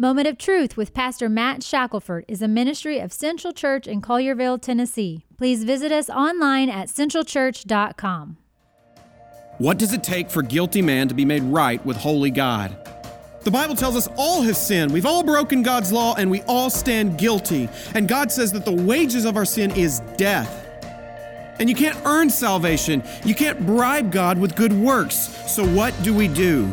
Moment of Truth with Pastor Matt Shackelford is a ministry of Central Church in Collierville, Tennessee. Please visit us online at centralchurch.com. What does it take for guilty man to be made right with holy God? The Bible tells us all have sinned. We've all broken God's law and we all stand guilty. And God says that the wages of our sin is death. And you can't earn salvation. You can't bribe God with good works. So what do we do?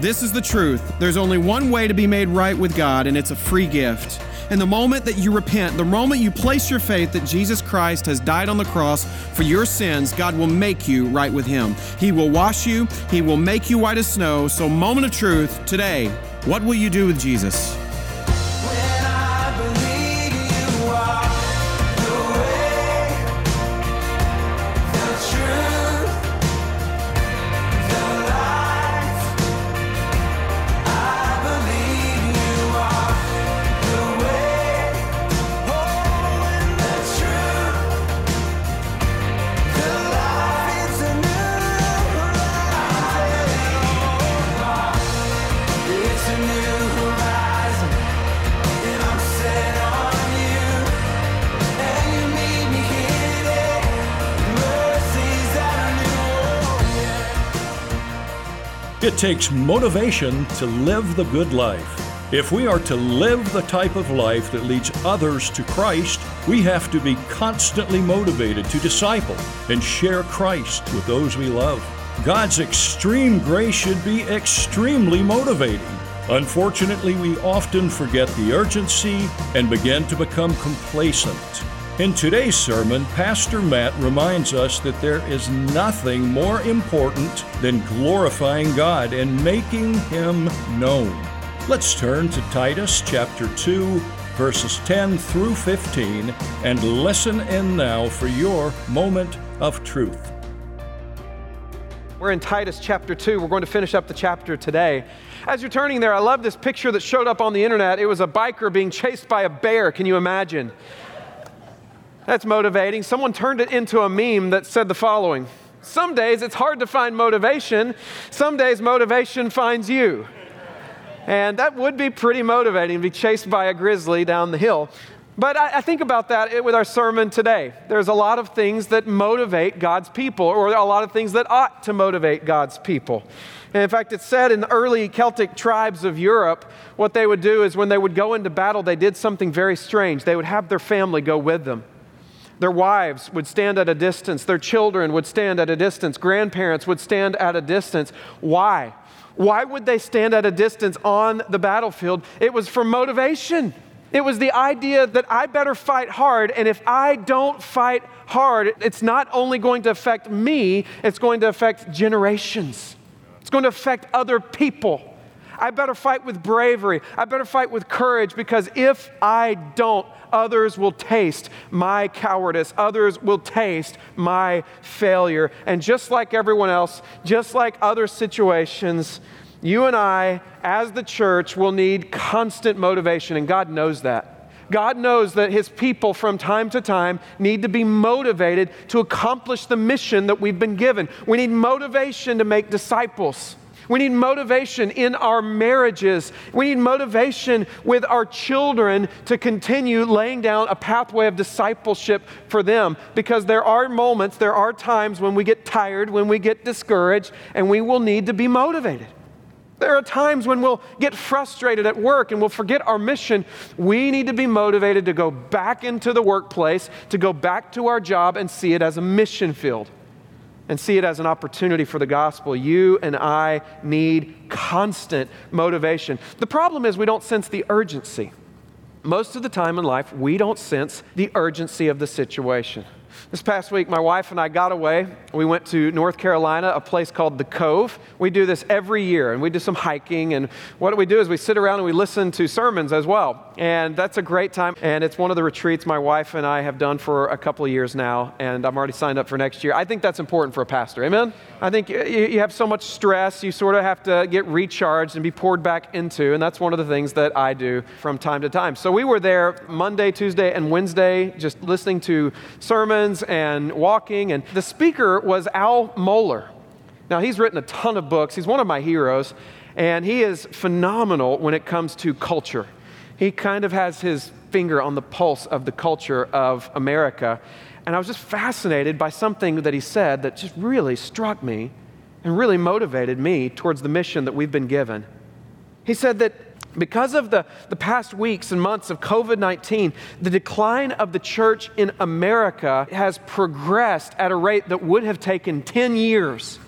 This is the truth. There's only one way to be made right with God, and it's a free gift. And the moment that you repent, the moment you place your faith that Jesus Christ has died on the cross for your sins, God will make you right with Him. He will wash you, He will make you white as snow. So, moment of truth today, what will you do with Jesus? Takes motivation to live the good life. If we are to live the type of life that leads others to Christ, we have to be constantly motivated to disciple and share Christ with those we love. God's extreme grace should be extremely motivating. Unfortunately, we often forget the urgency and begin to become complacent. In today's sermon, Pastor Matt reminds us that there is nothing more important than glorifying God and making Him known. Let's turn to Titus chapter 2, verses 10 through 15, and listen in now for your moment of truth. We're in Titus chapter 2. We're going to finish up the chapter today. As you're turning there, I love this picture that showed up on the internet. It was a biker being chased by a bear. Can you imagine? That's motivating. Someone turned it into a meme that said the following Some days it's hard to find motivation, some days motivation finds you. And that would be pretty motivating to be chased by a grizzly down the hill. But I, I, think about that with our sermon today. There's a lot of things that motivate God's people, or a lot of things that ought to motivate God's people. And in fact, it's said in the early Celtic tribes of Europe, what they would do is when they would go into battle, they did something very strange. They would have their family go with them. Their wives would stand at a distance, their children would stand at a distance, grandparents would stand at a distance. Why? Why would they stand at a distance on the battlefield? It was for motivation. It was the idea that I better fight hard, and if I don't fight hard, it's not only going to affect me, it's going to affect generations. It's going to affect other people. I better fight with bravery. I better fight with courage because if I don't, others will taste my cowardice. Others will taste my failure. And just like everyone else, just like other situations, you and I, as the church, will need constant motivation, and God knows that. God knows that His people from time to time need to be motivated to accomplish the mission that we've been given. We need motivation to make disciples. We need motivation in our marriages. We need motivation with our children to continue laying down a pathway of discipleship for them because there are moments, there are times when we get tired, when we get discouraged, and we will need to be motivated. There are times when we'll get frustrated at work and we'll forget our mission. We need to be motivated to go back into the workplace, to go back to our job and see it as a mission field and see it as an opportunity for the gospel. You and I need constant motivation. The problem is we don't sense the urgency. Most of the time in life, we don't sense the urgency of the situation. This past week, my wife and I got away. We went to North Carolina, a place called The Cove. We do this every year, and we do some hiking. And what we do is we sit around and we listen to sermons as well. And that's a great time. And it's one of the retreats my wife and I have done for a couple of years now. And I'm already signed up for next year. I think that's important for a pastor. Amen? I think you have so much stress, you sort of have to get recharged and be poured back into. And that's one of the things that I do from time to time. So we were there Monday, Tuesday, and Wednesday, just listening to sermons and walking. And the speaker was Al Mohler. Now, he's written a ton of books. He's one of my heroes. And he is phenomenal when it comes to culture. He kind of has his finger on the pulse of the culture of America. And I was just fascinated by something that he said that just really struck me and really motivated me towards the mission that we've been given. He said that because of the, the past weeks and months of COVID 19, the decline of the church in America has progressed at a rate that would have taken 10 years.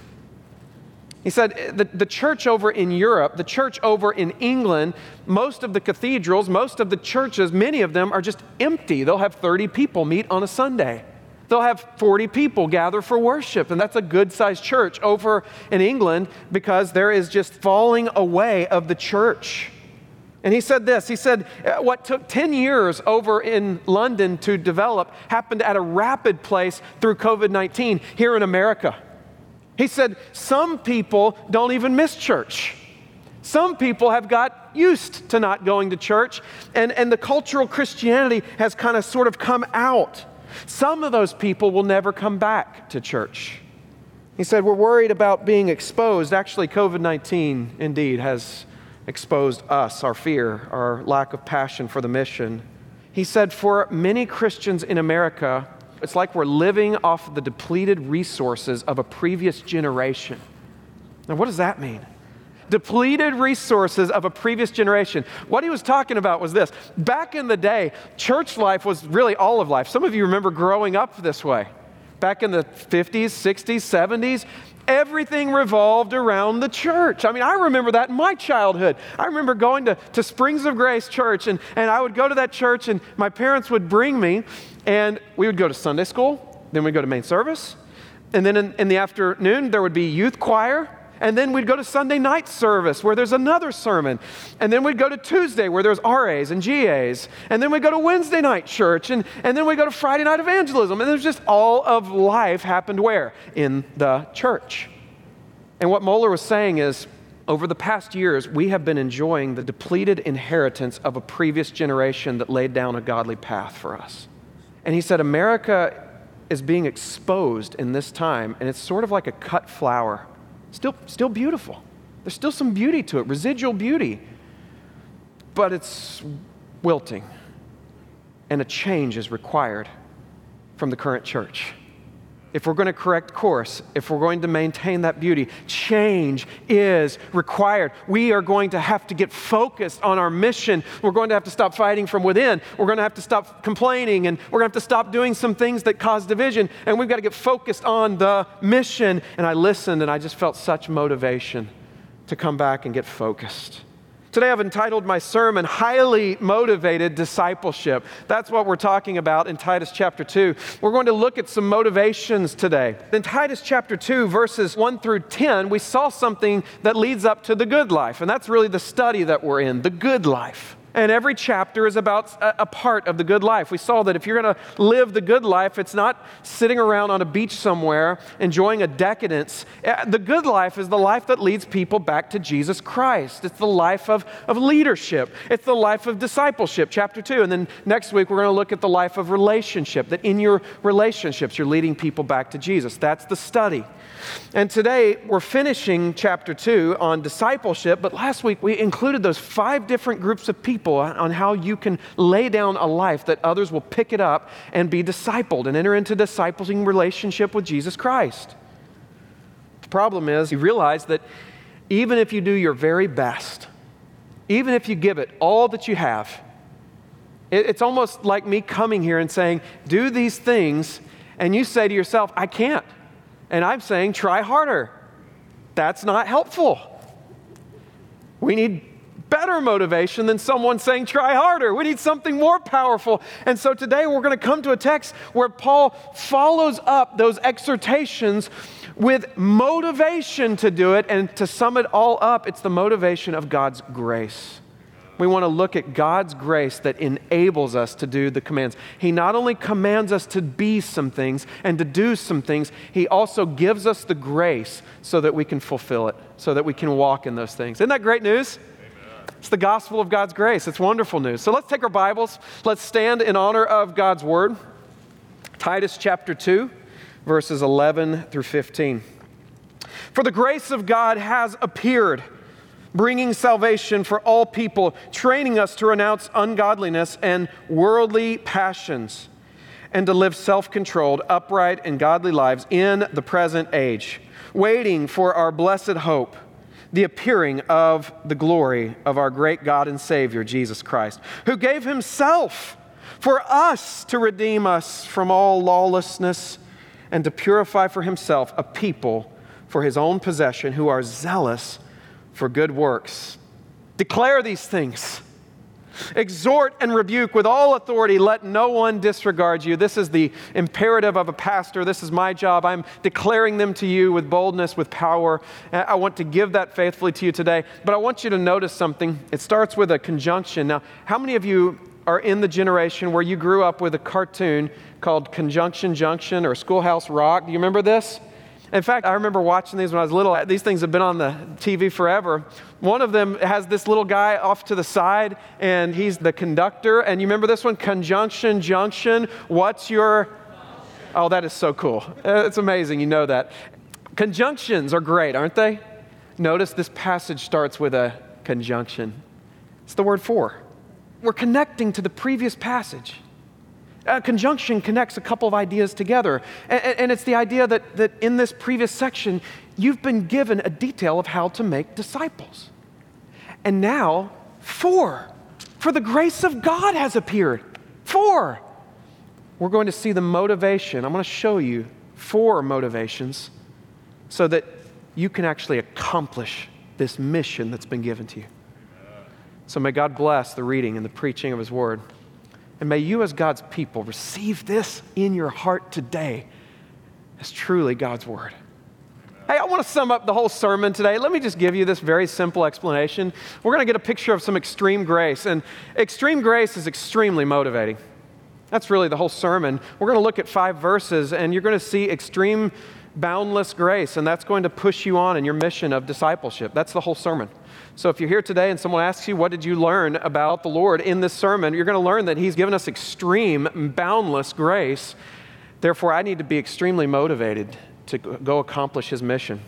He said eh, the, the church over in Europe, the church over in England, most of the cathedrals, most of the churches, many of them are just empty. They'll have 30 people meet on a Sunday. They'll have 40 people gather for worship, and that's a good sized church over in England because there is just falling away of the church. And he said this he said, uh, What took 10 years over in London to develop happened at a rapid pace through COVID 19 here in America. He said, Some people don't even miss church. Some people have got used to not going to church, and, and the cultural Christianity has kind of sort of come out. Some of those people will never come back to church. He said, We're worried about being exposed. Actually, COVID 19 indeed has exposed us, our fear, our lack of passion for the mission. He said, For many Christians in America, it's like we're living off the depleted resources of a previous generation. Now, what does that mean? Depleted resources of a previous generation. What he was talking about was this. Back in the day, church life was really all of life. Some of you remember growing up this way. Back in the 50s, 60s, 70s, everything revolved around the church. I mean, I remember that in my childhood. I remember going to, to Springs of Grace Church, and, and I would go to that church, and my parents would bring me, and we would go to Sunday school, then we'd go to main service, and then in, in the afternoon, there would be youth choir. And then we'd go to Sunday night service where there's another sermon. And then we'd go to Tuesday where there's RAs and GAs. And then we'd go to Wednesday night church. And, and then we'd go to Friday night evangelism. And there's just all of life happened where? In the church. And what Mohler was saying is, over the past years, we have been enjoying the depleted inheritance of a previous generation that laid down a godly path for us. And he said, America is being exposed in this time, and it's sort of like a cut flower Still, still beautiful. There's still some beauty to it, residual beauty. But it's wilting. And a change is required from the current church if we're going to correct course, if we're going to maintain that beauty, change is required. We are going to have to get focused on our mission. We're going to have to stop fighting from within. We're going to have to stop complaining and we're going to have to stop doing some things that cause division. And we've got to get focused on the mission. And I listened and I just felt such motivation to come back and get focused. Today I've entitled my sermon, Highly Motivated Discipleship. That's what we're talking about in Titus chapter 2. We're going to look at some motivations today. In Titus chapter 2, verses 1 through 10, we saw something that leads up to the good life, and that's really the study that we're in, the good life. And every chapter is about a, part of the good life. We saw that if you're going to live the good life, it's not sitting around on a beach somewhere enjoying a decadence. Eh, the good life is the life that leads people back to Jesus Christ. It's the life of, of leadership, it's the life of discipleship, chapter two. And then next week, we're going to look at the life of relationship, that in your relationships, you're leading people back to Jesus. That's the study. And today we're finishing chapter two on discipleship, but last week we included those five different groups of people on how you can lay down a life that others will pick it up and be discipled and enter into discipling relationship with Jesus Christ. The problem is you realize that even if you do your very best, even if you give it all that you have, it's almost like me coming here and saying, Do these things, and you say to yourself, I can't and I'm saying try harder. That's not helpful. We need better motivation than someone saying try harder. We need something more powerful. And so today we're going to come to a text where Paul follows up those exhortations with motivation to do it. And to sum it all up, it's the motivation of God's grace we want to look at God's grace that enables us to do the commands. He not only commands us to be some things and to do some things, He also gives us the grace so that we can fulfill it, so that we can walk in those things. Isn't that great news? It's the gospel of God's grace. It's wonderful news. So let's take our Bibles. Let's stand in honor of God's word. Titus chapter 2, verses 11 through 15. For the grace of God has appeared bringing salvation for all people, training us to renounce ungodliness and worldly passions, and to live self controlled, upright, and godly lives in the present age, waiting for our blessed hope, the appearing of the glory of our great God and Savior, Jesus Christ, who gave himself for us to redeem us from all lawlessness and to purify for himself a people for his own possession who are zealous for good works. Declare these things. Exhort and rebuke with all authority. Let no one disregard you. This is the imperative of a pastor. This is my job. I'm declaring them to you with boldness, with power. I want to give that faithfully to you today. But I want you to notice something. It starts with a conjunction. Now, how many of you are in the generation where you grew up with a cartoon called Conjunction Junction or Schoolhouse Rock? Do you remember this? In fact, I remember watching these when I was little. These things have been on the TV forever. One of them has this little guy off to the side, and he's the conductor. And you remember this one? Conjunction Junction. What's your. Oh, that is so cool. Uh, it's amazing. You know that. Conjunctions are great, aren't they? Notice this passage starts with a conjunction. It's the word for. We're connecting to the previous passage. A conjunction connects a couple of ideas together. And, and, it's the idea that, that in this previous section, you've been given a detail of how to make disciples. And now, for. For the grace of God has appeared. For. We're going to see the motivation. I'm going to show you four motivations so that you can actually accomplish this mission that's been given to you. So may God bless the reading and the preaching of His word. And may you, as God's people, receive this in your heart today as truly God's word. Hey, I want to sum up the whole sermon today. Let me just give you this very simple explanation. We're going to get a picture of some extreme grace, and extreme grace is extremely motivating. That's really the whole sermon. We're going to look at five verses, and you're going to see extreme, boundless grace, and that's going to push you on in your mission of discipleship. That's the whole sermon. So if you're here today and someone asks you, What did you learn about the Lord in this sermon? you're going to learn that He's given us extreme, boundless grace. Therefore, I need to be extremely motivated to go accomplish His mission.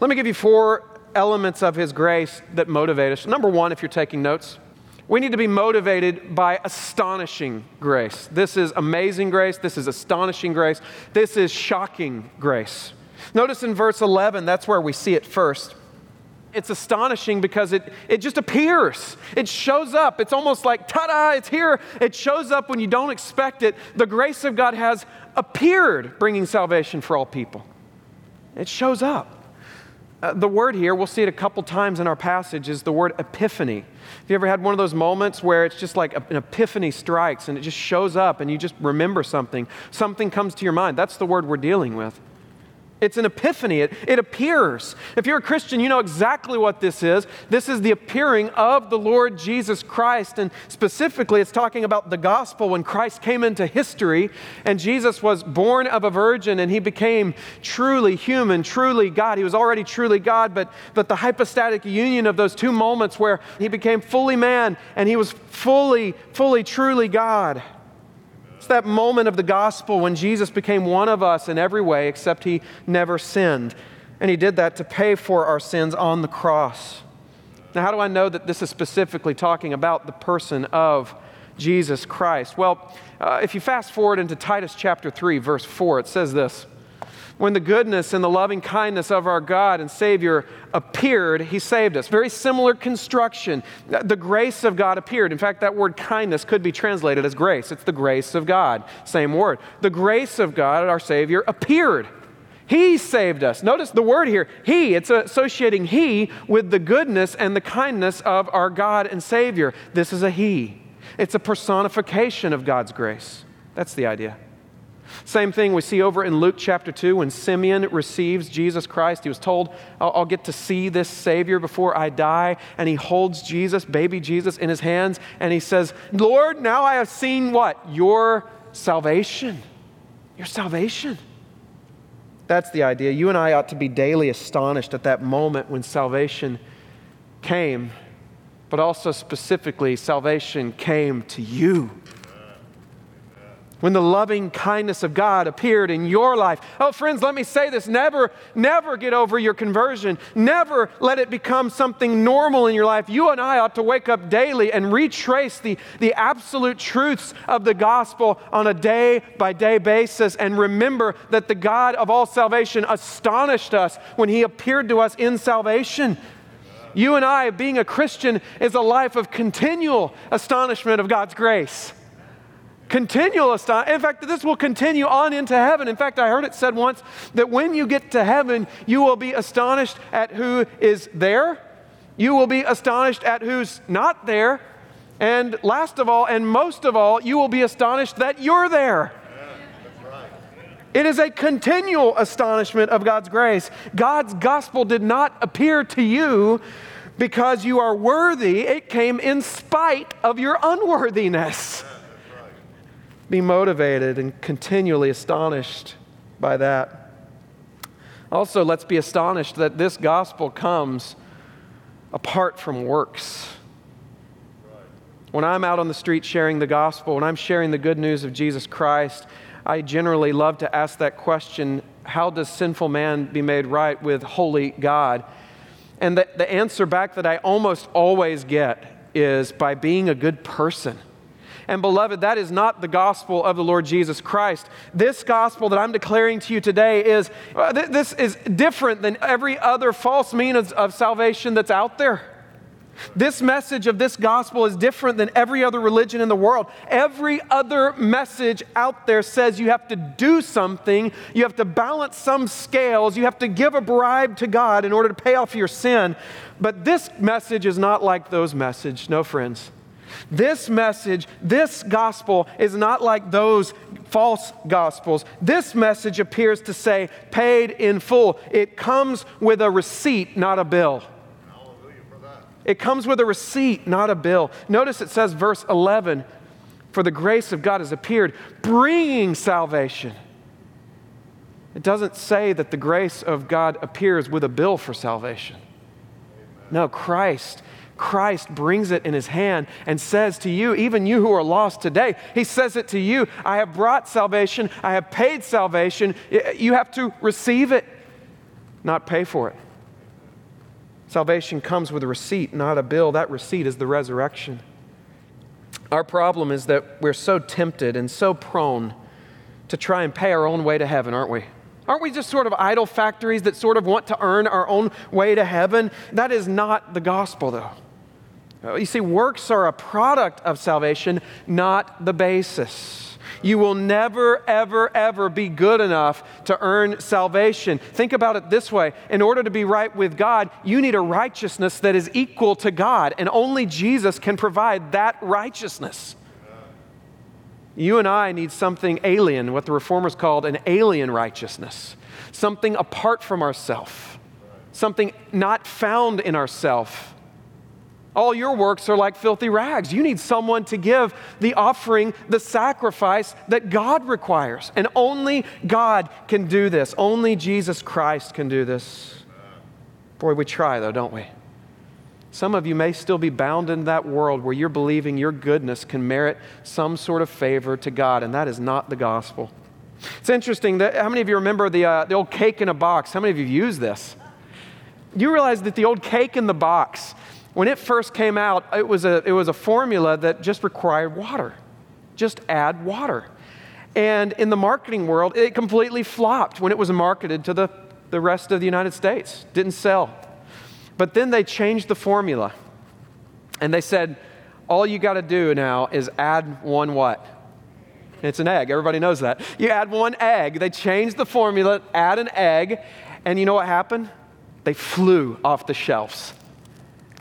Let me give you four elements of His grace that motivate us. Number one, if you're taking notes, we need to be motivated by astonishing grace. This is amazing grace. This is astonishing grace. This is shocking grace. Notice in verse 11, that's where we see it first it's astonishing because it, it just appears. It shows up. It's almost like, ta da, it's here. It shows up when you don't expect it. The grace of God has appeared, bringing salvation for all people. It shows up. Uh, the word here, we'll see it a couple times in our passage, is the word epiphany. Have you ever had one of those moments where it's just like an epiphany strikes and it just shows up and you just remember something? Something comes to your mind. That's the word we're dealing with. It's an epiphany. It, it appears. If you're a Christian, you know exactly what this is. This is the appearing of the Lord Jesus Christ. And specifically, it's talking about the gospel when Christ came into history and Jesus was born of a virgin and he became truly human, truly God. He was already truly God, but, but the hypostatic union of those two moments where he became fully man and he was fully, fully, truly God. It's that moment of the gospel when Jesus became one of us in every way except he never sinned. And he did that to pay for our sins on the cross. Now, how do I know that this is specifically talking about the person of Jesus Christ? Well, uh, if you fast forward into Titus chapter 3, verse 4, it says this when the goodness and the loving kindness of our God and Savior appeared, He saved us. Very similar construction. The grace of God appeared. In fact, that word kindness could be translated as grace. It's the grace of God. Same word. The grace of God, our Savior, appeared. He saved us. Notice the word here, He. It's associating He with the goodness and the kindness of our God and Savior. This is a He. It's a personification of God's grace. That's the idea. Same thing we see over in Luke chapter 2 when Simeon receives Jesus Christ. He was told, I'll, I'll, get to see this Savior before I die. And he holds Jesus, baby Jesus, in his hands. And he says, Lord, now I have seen what? Your salvation. Your salvation. That's the idea. You and I ought to be daily astonished at that moment when salvation came, but also specifically, salvation came to you. When the loving kindness of God appeared in your life. Oh, friends, let me say this never, never get over your conversion. Never let it become something normal in your life. You and I ought to wake up daily and retrace the, the absolute truths of the gospel on a day by day basis and remember that the God of all salvation astonished us when he appeared to us in salvation. You and I, being a Christian, is a life of continual astonishment of God's grace. Continual astonishment. In fact, this will continue on into heaven. In fact, I heard it said once that when you get to heaven, you will be astonished at who is there, you will be astonished at who's not there, and last of all, and most of all, you will be astonished that you're there. It is a continual astonishment of God's grace. God's gospel did not appear to you because you are worthy, it came in spite of your unworthiness be motivated and continually astonished by that. Also, let's be astonished that this gospel comes apart from works. When I'm out on the street sharing the gospel, when I'm sharing the good news of Jesus Christ, I generally love to ask that question how does sinful man be made right with holy God? And the, the answer back that I almost always get is by being a good person. And beloved, that is not the gospel of the Lord Jesus Christ. This gospel that I'm declaring to you today is uh, th- this is different than every other false means of salvation that's out there. This message of this gospel is different than every other religion in the world. Every other message out there says you have to do something, you have to balance some scales, you have to give a bribe to God in order to pay off your sin. But this message is not like those messages. No, friends. This message, this gospel is not like those false gospels. This message appears to say paid in full. It comes with a receipt, not a bill. It comes with a receipt, not a bill. Notice it says, verse 11, for the grace of God has appeared, bringing salvation. It doesn't say that the grace of God appears with a bill for salvation. No, Christ Christ brings it in his hand and says to you, even you who are lost today, he says it to you I have brought salvation, I have paid salvation. You have to receive it, not pay for it. Salvation comes with a receipt, not a bill. That receipt is the resurrection. Our problem is that we're so tempted and so prone to try and pay our own way to heaven, aren't we? Aren't we just sort of idol factories that sort of want to earn our own way to heaven? That is not the gospel, though. Uh, you see, works are a product of salvation, not the basis. You will never, ever, ever be good enough to earn salvation. Think about it this way in order to be right with God, you need a righteousness that is equal to God, and only Jesus can provide that righteousness. You and I need something alien, what the reformers called an alien righteousness, something apart from ourselves, something not found in ourselves all your works are like filthy rags. You need someone to give the offering, the sacrifice that God requires. And only God can do this. Only Jesus Christ can do this. Boy, we try though, don't we? Some of you may still be bound in that world where you're believing your goodness can merit some sort of favor to God, and that is not the gospel. It's interesting that how many of you remember the, uh, the old cake in a box? How many of you used this? You realize that the old cake in the box, when it first came out, it was a, it was a formula that just required water. Just add water. And in the marketing world, it completely flopped when it was marketed to the, the rest of the United States. Didn't sell. But then they changed the formula. And they said, all you got to do now is add one what? It's an egg. Everybody knows that. You add one egg. They changed the formula, add an egg, and you know what happened? They flew off the shelves.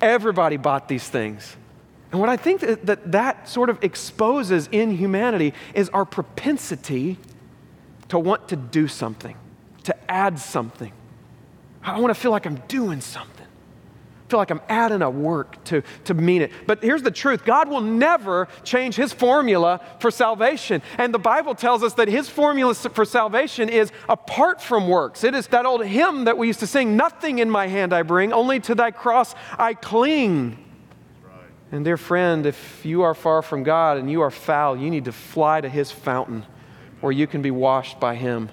Everybody bought these things. And what I think that, that that sort of exposes in humanity is our propensity to want to do something, to add something. I want to feel like I'm doing something feel like I'm adding a work to, to mean it. But here's the truth God will never change his formula for salvation. And the Bible tells us that his formula for salvation is apart from works. It is that old hymn that we used to sing Nothing in my hand I bring, only to thy cross I cling. And dear friend, if you are far from God and you are foul, you need to fly to his fountain where you can be washed by him.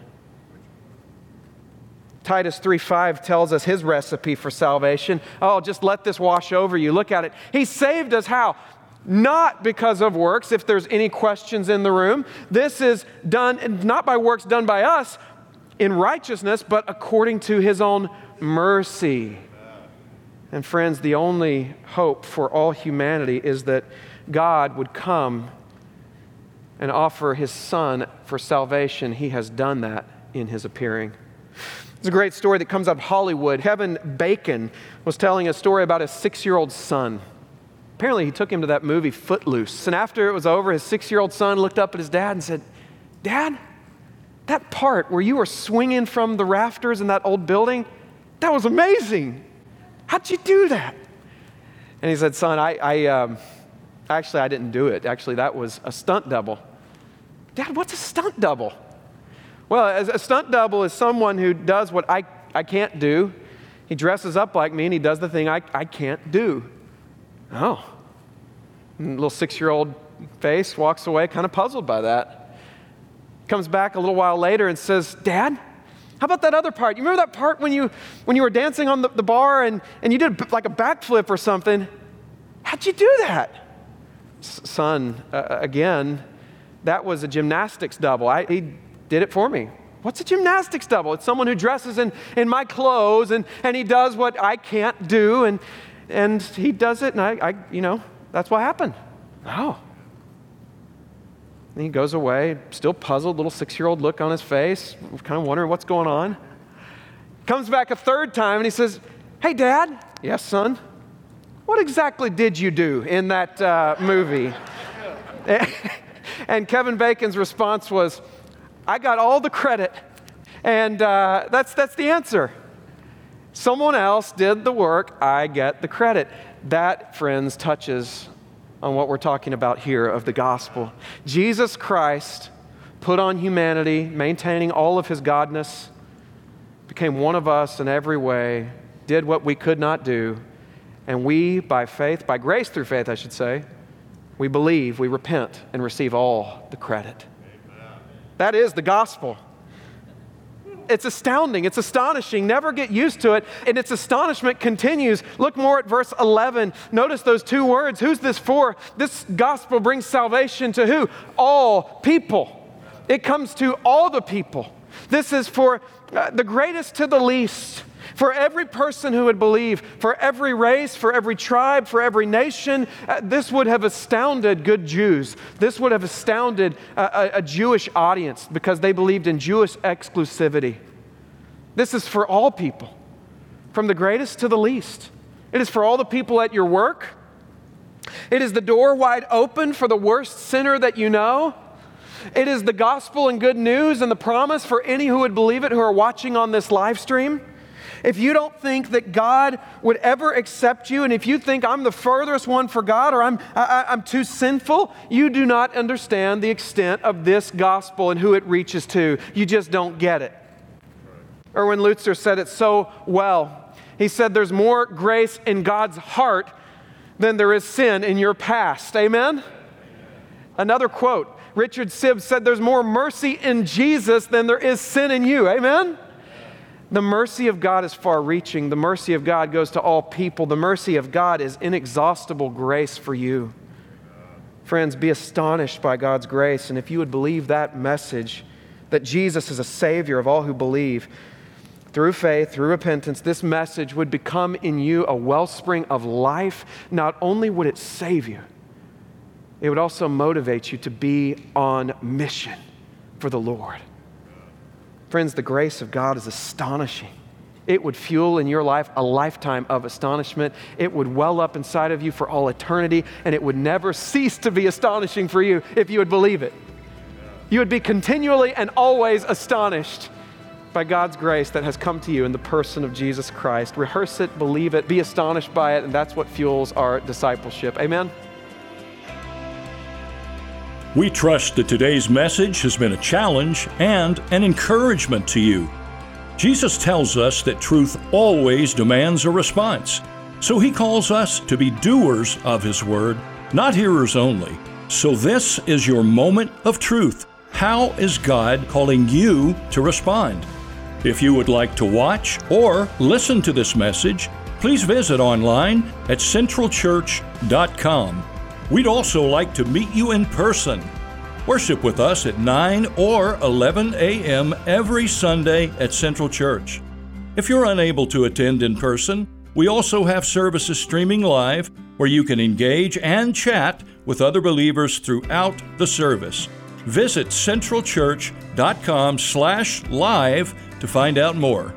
Titus 3:5 tells us his recipe for salvation. Oh, just let this wash over you. Look at it. He saved us how? Not because of works, if there's any questions in the room. This is done not by works done by us in righteousness, but according to his own mercy. And friends, the only hope for all humanity is that God would come and offer his son for salvation. He has done that in his appearing. It's a great story that comes out of Hollywood. Kevin Bacon was telling a story about his six year old son. Apparently, he took him to that movie Footloose. And after it was over, his six year old son looked up at his dad and said, Dad, that part where you were swinging from the rafters in that old building, that was amazing. How'd you do that? And he said, Son, I, I um, actually, I didn't do it. Actually, that was a stunt double. Dad, what's a stunt double? Well, a stunt double is someone who does what I, I can't do. He dresses up like me and he does the thing I, I can't do. Oh. And little six year old face walks away, kind of puzzled by that. Comes back a little while later and says, Dad, how about that other part? You remember that part when you, when you were dancing on the, the bar and, and you did like a backflip or something? How'd you do that? S- son, uh, again, that was a gymnastics double. I, he did it for me. What's a gymnastics double? It's someone who dresses in, in my clothes and, and he does what I can't do and, and he does it and I, I you know, that's what happened. Oh. And he goes away, still puzzled, little six year old look on his face, kind of wondering what's going on. Comes back a third time and he says, Hey, Dad. Yes, son. What exactly did you do in that uh, movie? and Kevin Bacon's response was, I got all the credit. And uh, that's, that's the answer. Someone else did the work, I get the credit. That, friends, touches on what we're talking about here of the gospel. Jesus Christ put on humanity, maintaining all of his godness, became one of us in every way, did what we could not do, and we, by faith, by grace through faith, I should say, we believe, we repent, and receive all the credit. That is the gospel. It's astounding. It's astonishing. Never get used to it. And its astonishment continues. Look more at verse 11. Notice those two words. Who's this for? This gospel brings salvation to who? All people. It comes to all the people. This is for uh, the greatest to the least for every person who would believe, for every race, for every tribe, for every nation. Uh, this would have astounded good Jews. This would have astounded a, a Jewish audience because they believed in Jewish exclusivity. This is for all people, from the greatest to the least. It is for all the people at your work. It is the door wide open for the worst sinner that you know. It is the gospel and good news and the promise for any who would believe it who are watching on this live stream. If you don't think that God would ever accept you, and if you think I'm the furthest one for God or I'm, I, am too sinful, you do not understand the extent of this gospel and who it reaches to. You just don't get it. Erwin Lutzer said it so well. He said, There's more grace in God's heart than there is sin in your past. Amen? Another quote Richard Sibbes said, There's more mercy in Jesus than there is sin in you. Amen? The mercy of God is far reaching. The mercy of God goes to all people. The mercy of God is inexhaustible grace for you. Friends, be astonished by God's grace. And if you would believe that message, that Jesus is a Savior of all who believe, through faith, through repentance, this message would become in you a wellspring of life. Not only would it save you, it would also motivate you to be on mission for the Lord. Friends, the grace of God is astonishing. It would fuel in your life a lifetime of astonishment. It would well up inside of you for all eternity, and it would never cease to be astonishing for you if you would believe it. You would be continually and always astonished by God's grace that has come to you in the person of Jesus Christ. Rehearse it, believe it, be astonished by it, and that's what fuels our discipleship. Amen. We trust that today's message has been a challenge and an encouragement to you. Jesus tells us that truth always demands a response, so he calls us to be doers of his word, not hearers only. So, this is your moment of truth How is God calling you to respond? If you would like to watch or listen to this message, please visit online at centralchurch.com. We'd also like to meet you in person. Worship with us at 9 or 11 a.m. every Sunday at Central Church. If you're unable to attend in person, we also have services streaming live where you can engage and chat with other believers throughout the service. Visit centralchurch.com/live to find out more.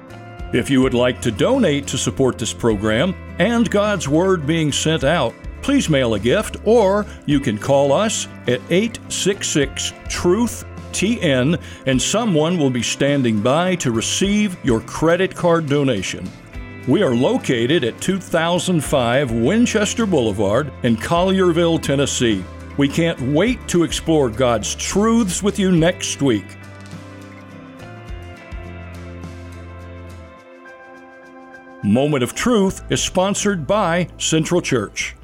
If you would like to donate to support this program and God's Word being sent out, please mail a gift or you can call us at 866 Truth TN and someone will be standing by to receive your credit card donation. We are located at 2005 Winchester Boulevard in Collierville, Tennessee. We can't wait to explore God's truths with you next week. Moment of Truth is sponsored by Central Church.